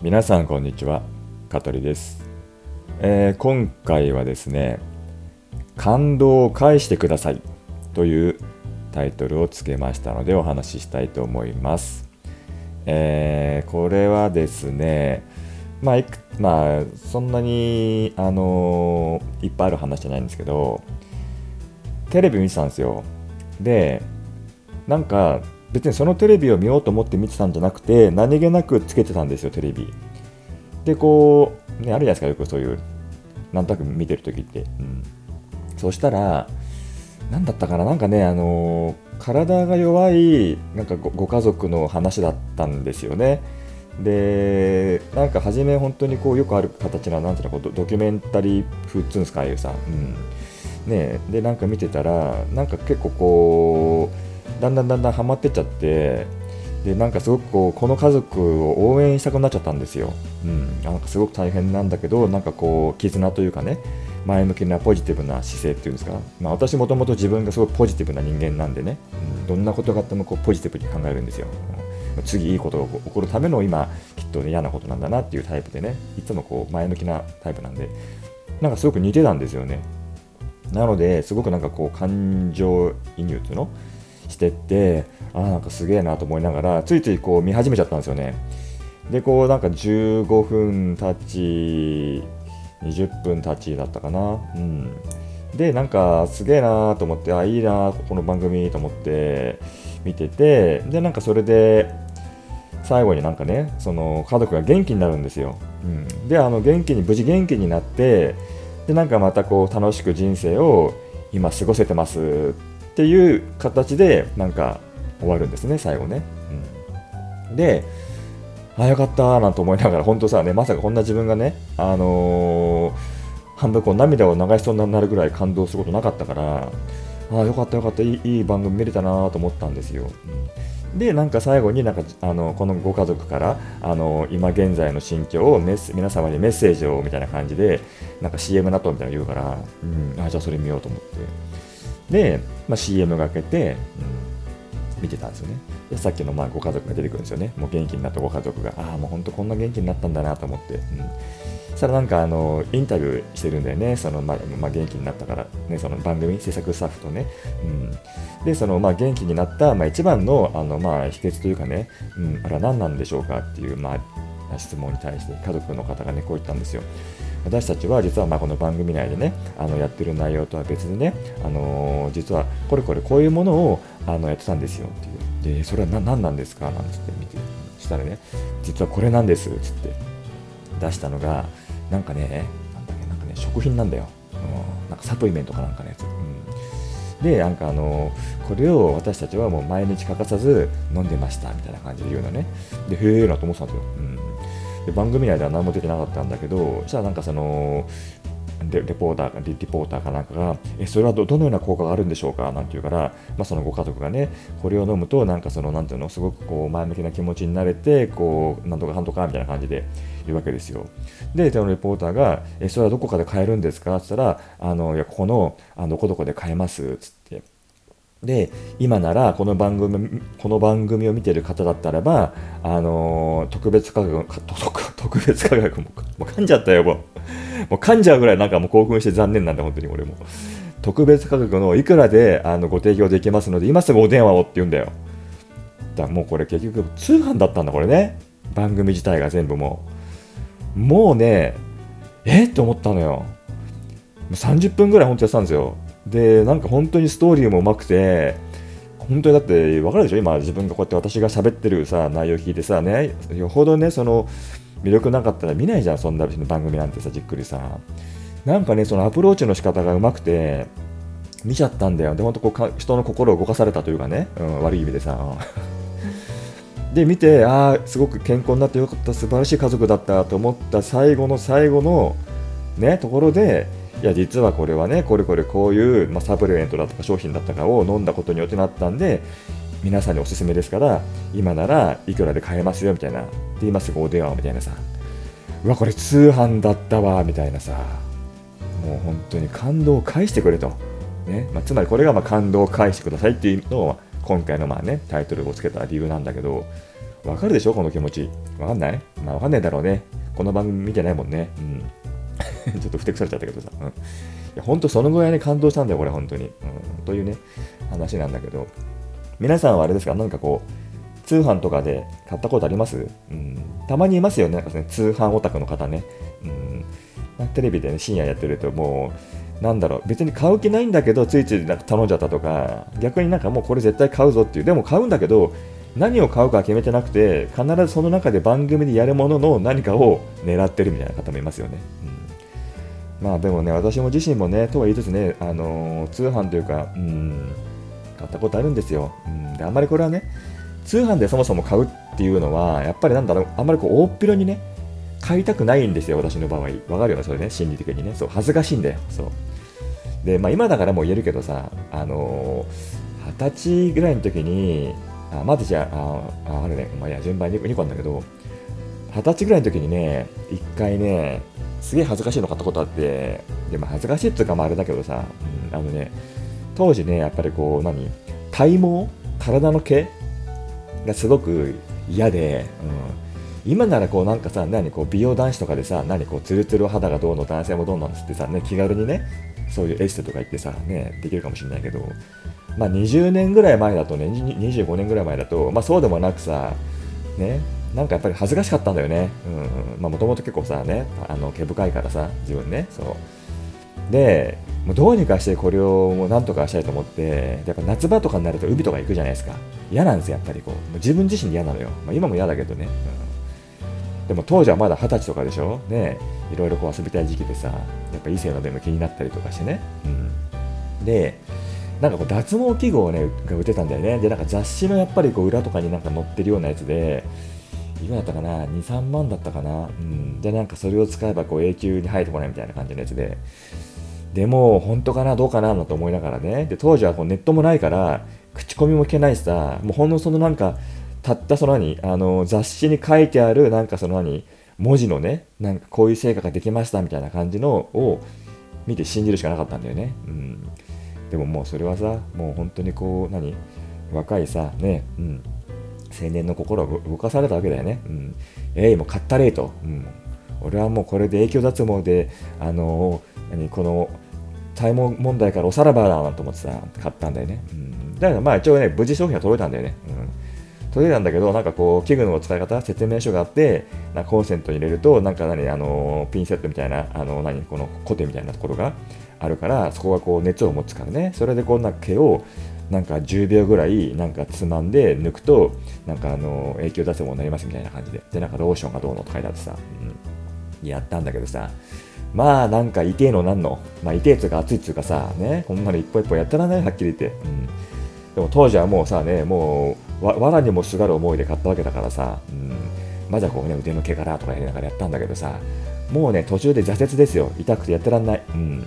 皆さんこんにちは香取です、えー、今回はですね感動を返してくださいというタイトルをつけましたのでお話ししたいと思います、えー、これはですねまあ、まあ、そんなに、あのー、いっぱいある話じゃないんですけどテレビ見てたんですよ。でなんか別にそのテレビを見ようと思って見てたんじゃなくて何気なくつけてたんですよテレビ。でこうねあるじゃないですかよくそういうなんとなく見てる時って、うん、そしたら何だったかななんかねあの体が弱いなんかご家族の話だったんですよね。でなんか初め本当にこうよくある形ななんていうのドキュメンタリー風っつうんですかああいうさ、うん。ね、でなんか見てたらなんか結構こうだんだんだんだんハマってっちゃってでなんかすごくこうこの家族を応援したくなっちゃったんですよ、うん、なんかすごく大変なんだけどなんかこう絆というかね前向きなポジティブな姿勢っていうんですか、まあ、私もともと自分がすごくポジティブな人間なんでね、うん、どんなことがあってもこうポジティブに考えるんですよ、次いいことが起こるための今きっと、ね、嫌なことなんだなっていうタイプでねいつもこう前向きなタイプなんでなんかすごく似てたんですよね。なのですごくなんかこう感情移入っていうの？してってあなんかすげえなと思いながらついついこう見始めちゃったんですよね。でこうなんか15分経ち20分経ちだったかな。うん。でなんかすげえなと思ってあいいなこの番組と思って見ててでなんかそれで最後になんかねその家族が元気になるんですよ、うん、であの元気に無事元気になってでなんかまたこう楽しく人生を今過ごせてます。っていう形でなんか終わるんですね、最後ね。うん、で、あ、よかったなんて思いながら、本当さ、ね、まさかこんな自分がね、あのー、半分こう涙を流しそうになるぐらい感動することなかったから、あよかったよかったいい、番組見れたなと思ったんですよ。うん、で、なんか最後になんかあのこのご家族からあの今現在の心境をメス皆様にメッセージをみたいな感じで、なんか CM なとみたいなの言うから、うん、あじゃあそれ見ようと思って。で、まあ、CM がけて、うん、見てたんですよね。でさっきのまあご家族が出てくるんですよね。もう元気になったご家族が、ああ、もう本当こんな元気になったんだなと思って。うんそしたらなんかあのインタビューしてるんだよね、そのままあ、元気になったから、ね、その番組、制作スタッフとね。うん、で、そのまあ元気になった、まあ、一番のあのまあ秘訣というかね、うん、あれは何なんでしょうかっていう、まあ、質問に対して家族の方がね、こう言ったんですよ。私たちは実はまこの番組内でねあのやってる内容とは別でね、あのー、実はこれこれこういうものをあのやってたんですよっていう。でそれは何なんですか？なんつって見てしたらね実はこれなんですっつって。出したのがなんかねなんだっけ？なんかね食品なんだよ、うん、なんかサプリメントかなんかのやつ、うん、でなんかあのこれを私たちはもう毎日欠かさず飲んでましたみたいな感じで言うのね。でへえなと思ってたんですよ、うん。で番組内では何も出てなかったんだけどそしたらなんかそのレポーターリポーターかなんかが、えそれはどのような効果があるんでしょうか？なんて言うから、まあ、そのご家族がね、これを飲むと、なんかその、なんていうの、すごくこう前向きな気持ちになれて、こう、なんとかなんとかみたいな感じで言うわけですよ。で、そのレポーターが、えそれはどこかで買えるんですか？って言ったら、あの、いや、ここの、あの、どこどこで買えますつって。で今ならこの番組この番組を見てる方だったらば、あのー、特別価格特別価格ももう噛んじゃったよもう。もう噛んじゃうぐらいなんかもう興奮して残念なんだ本当に俺も。特別価格のいくらであのご提供できますので今すぐお電話をって言うんだよ。だからもうこれ結局通販だったんだこれね。番組自体が全部もう。もうねえって思ったのよ。30分ぐらい本当やってたんですよ。でなんか本当にストーリーもうまくて本当にだって分かるでしょ？今自分がこうやって私が喋ってるさ内容聞いてさねよほどねその魅力なかったら見ないじゃんそんな番組なんてさじっくりさ。なんかねそのアプローチの仕方がうまくて見ちゃったんだよ。で本当こう人の心を動かされたというかね、うん、悪い意味でさ。で見てああすごく健康になってよかった素晴らしい家族だったと思った最後の最後のねところでいや実はこれはねこれこれこういう、まあ、サプリメントだとか商品だったかを飲んだことによってなったんで皆さんにおすすめですから今ならいくらで買えますよみたいなで今すぐお電話みたいなさうわこれ通販だったわみたいなさもう本当に感動を返してくれと、ねまあ、つまりこれがま感動を返してくださいっていうのを今回のまあ、ね、タイトルをつけた理由なんだけどわかるでしょこの気持ち。わかんないまあわかんないだろうね。この番組見てないもんね。うん。ちょっとふてくされちゃったけどさ。うん。いや、ほんとそのぐらいね、感動したんだよ、これ、本当に。うん。というね、話なんだけど。皆さんはあれですか？何かこう、通販とかで買ったことあります？うん。たまにいますよね。なんかね、通販オタクの方ね。うん。テレビでね、深夜やってると、もう、なんだろう、別に買う気ないんだけど、ついついなんか頼んじゃったとか、逆になんかもうこれ絶対買うぞっていう、でも買うんだけど、何を買うか決めてなくて必ずその中で番組でやるものの何かを狙ってるみたいな方もいますよね。う、まあでもね私も自身もねとは言いつつね、あのー、通販というか、うん、買ったことあるんですよ、うん。であんまりこれはね通販でそもそも買うっていうのはやっぱりなんだろうあんまりこう大っぴろにね買いたくないんですよ私の場合。わかるよねそれね心理的にねそう恥ずかしいんだよ。そうでまあ今だからもう言えるけどさあのー、20歳ぐらいの時にあまずじゃあ、ああるね、まあ、いや順番に2個なんだけど、二十歳ぐらいの時にね、一回ね、すげえ恥ずかしいの買ったことあって、でも恥ずかしいっていうか、まあ、あれだけどさ、うん、あのね、当時ね、やっぱりこう、何、体毛体の毛がすごく嫌で、うん、今ならこうなんかさ、何こう美容男子とかでさ、何こうツルツル肌がどうの男性もどうのつってさ、ね、気軽にね、そういうエステとか行ってさ、ね、できるかもしれないけど、まあ、20年ぐらい前だとね、25年ぐらい前だと、まあ、そうでもなくさ、ね、なんかやっぱり恥ずかしかったんだよね。うん、まあ、もともと結構さ、ね、あの毛深いからさ、自分ね、そう。で、もうどうにかしてこれをもうなんとかしたいと思って、やっぱ夏場とかになると海とか行くじゃないですか。嫌なんですよ、やっぱりこう。う自分自身で嫌なのよ。まあ、今も嫌だけどね。うん、でも当時はまだ二十歳とかでしょ？ねいろいろこう遊びたい時期でさ、やっぱ異性の目も気になったりとかしてね。うん、で、なんかこう脱毛器具をねが売ってたんだよねでなんか雑誌のやっぱりこう裏とかになんか載ってるようなやつで今だったかな？23万だったかな、うん、でなんかそれを使えばこう永久に入ってこないみたいな感じのやつで。でも本当かな？どうかな？と思いながらね。で当時はこうネットもないから口コミも聞けないしさ。もうほんのそのなんかたったその何？あの雑誌に書いてあるなんかその何？文字のねなんかこういう成果ができましたみたいな感じのを見て信じるしかなかったんだよね。うん。でももうそれはさもう本当にこう何？若いさね。うん。青年の心を動かされたわけだよね。うん、えい、もう買ったれと、うん。俺はもうこれで影響脱毛で、あのー、何この体毛問題からおさらばだなと思ってさ、買ったんだよね。うん、だからまあ一応ね、無事商品は届いたんだよね。うん、届いたんだけど、なんかこう、器具の使い方、説明書があって、なコンセントに入れると、なんか何、あのー、ピンセットみたいな、あのー、何、このコテみたいなところが、あるからそこがこう熱を持つからねそれでこんな毛をなんか10秒ぐらいなんかつまんで抜くとなんかあの影響出せものになりますみたいな感じで。でなんかローションがどうのと書いてあってさ、うん、やったんだけどさまあなんか痛えのなんの？まあ痛えつうか熱いっつうかさねこんなの一歩一歩やってらんないはっきり言って、うん、でも当時はもうさねもうわ藁にもすがる思いで買ったわけだからさ、うん、まだこうね腕の毛からとかやりながらやったんだけどさもうね途中で挫折ですよ。痛くてやってらんない、うん。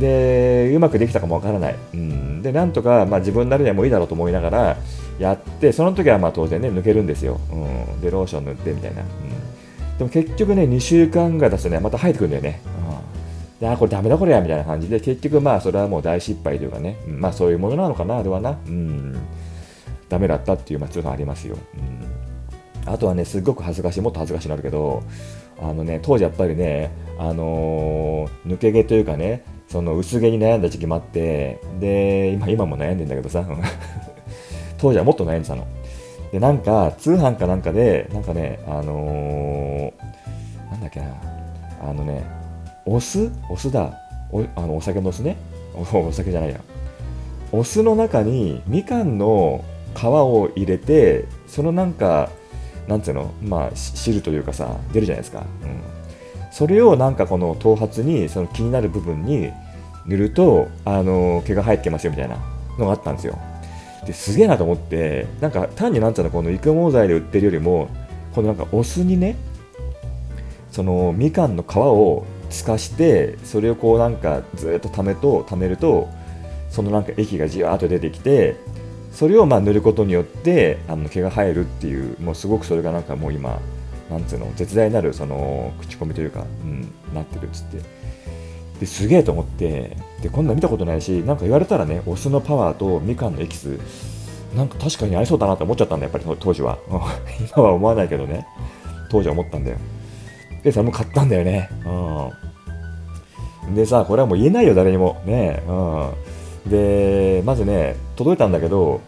でうまくできたかもわからない、うん、でなんとか、まあ、自分なりにはもういいだろうと思いながらやってその時はまあ当然ね抜けるんですよ、うん、でローション塗ってみたいな、うん、でも結局ね2週間ぐらい経つとねまた生えてくるんだよね、うん、であこれダメだこれやみたいな感じで結局まあそれはもう大失敗というかね、うん、まあそういうものなのかなあれはな、うん、ダメだったっていう、まあ、ちょっとありますよ、うん、あとはねすっごく恥ずかしいもっと恥ずかしいなるけどあのね当時やっぱりねあのー、抜け毛というかねその薄毛に悩んだ時期もあってで今今も悩んでんだけどさ。当時はもっと悩んでたの。でなんか通販かなんかでなんかねあのー、なんだっけな。あのねお酢？お酢だ。おあのお酒のお酢ね。お酒じゃないや。お酢の中にみかんの皮を入れてそのなんかなんつうの？まあ汁というかさ出るじゃないですか、うん。それをなんかこの頭髪にその気になる部分に塗るとあの毛が生えてきますよみたいなのがあったんですよ。ですげえなと思ってなんか単になんていうのこの育毛剤で売ってるよりもこのなんかお酢にねそのみかんの皮を透かしてそれをこうなんかずっとためと溜めるとそのなんか液がじわーっと出てきてそれをまあ塗ることによってあの毛が生えるっていうもうすごくそれがなんかもう今なんつうの絶大なるその口コミというか、うん、なってるっつって。ですげえと思ってでこんな見たことないしなんか言われたらねお酢のパワーとみかんのエキスなんか確かにありそうだなって思っちゃったんだやっぱり当時は。今は思わないけどね。当時は思ったんだよ。でさもう買ったんだよね。うん。でさこれはもう言えないよ誰にも。ね。うん。でまずね届いたんだけど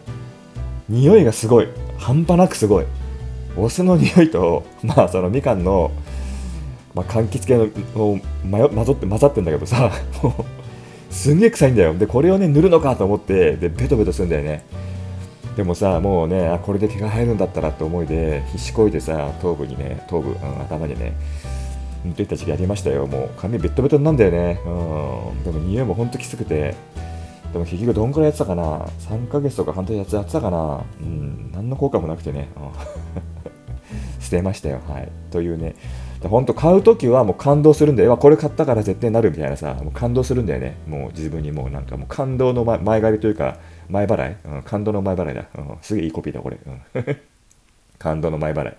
匂いがすごい。半端なくすごい。お酢の匂いとまあそのみかんのまあ、柑橘系の混ざって混ざってんだけどさもう すんげえ臭いんだよでこれをね塗るのかと思ってでベトベトするんだよねでもさ、もうね、あこれで毛が生えるんだったらって思いで、必死こいでさ、頭部にね、頭部、うん、頭にね、塗っていった時期ありましたよ。もう髪ベトベトなんだよね。うん。でも匂いもほんときつくて、でも結局どんくらいやってたかな ?3 ヶ月とか半年やってたかな？うん。何の効果もなくてね。うん、捨てましたよ。はい。というね。本当買うときはもう感動するんだよ。これ買ったから絶対なるみたいなさ、もう感動するんだよね。もう自分にもうなんかもう感動の前借りというか、前払い、うん、感動の前払いだ、うん。すげえいいコピーだ、これ。うん、感動の前払い。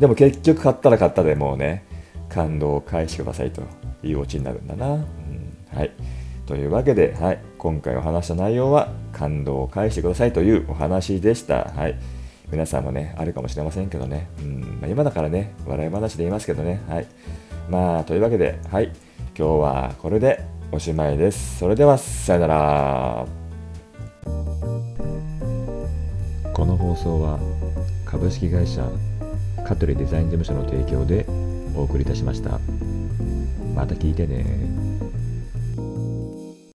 でも結局買ったら買ったでもうね、感動を返してくださいというオチになるんだな。うん、はい。というわけで、はい、今回お話した内容は感動を返してくださいというお話でした。はい。皆さんもね、あるかもしれませんけどね。うんま、今だからね、笑い話で言いますけどね。はい。まあ、というわけで、はい。今日はこれでおしまいです。それでは、さよなら。この放送は株式会社香取デザイン事務所の提供でお送りいたしました。また聞いてね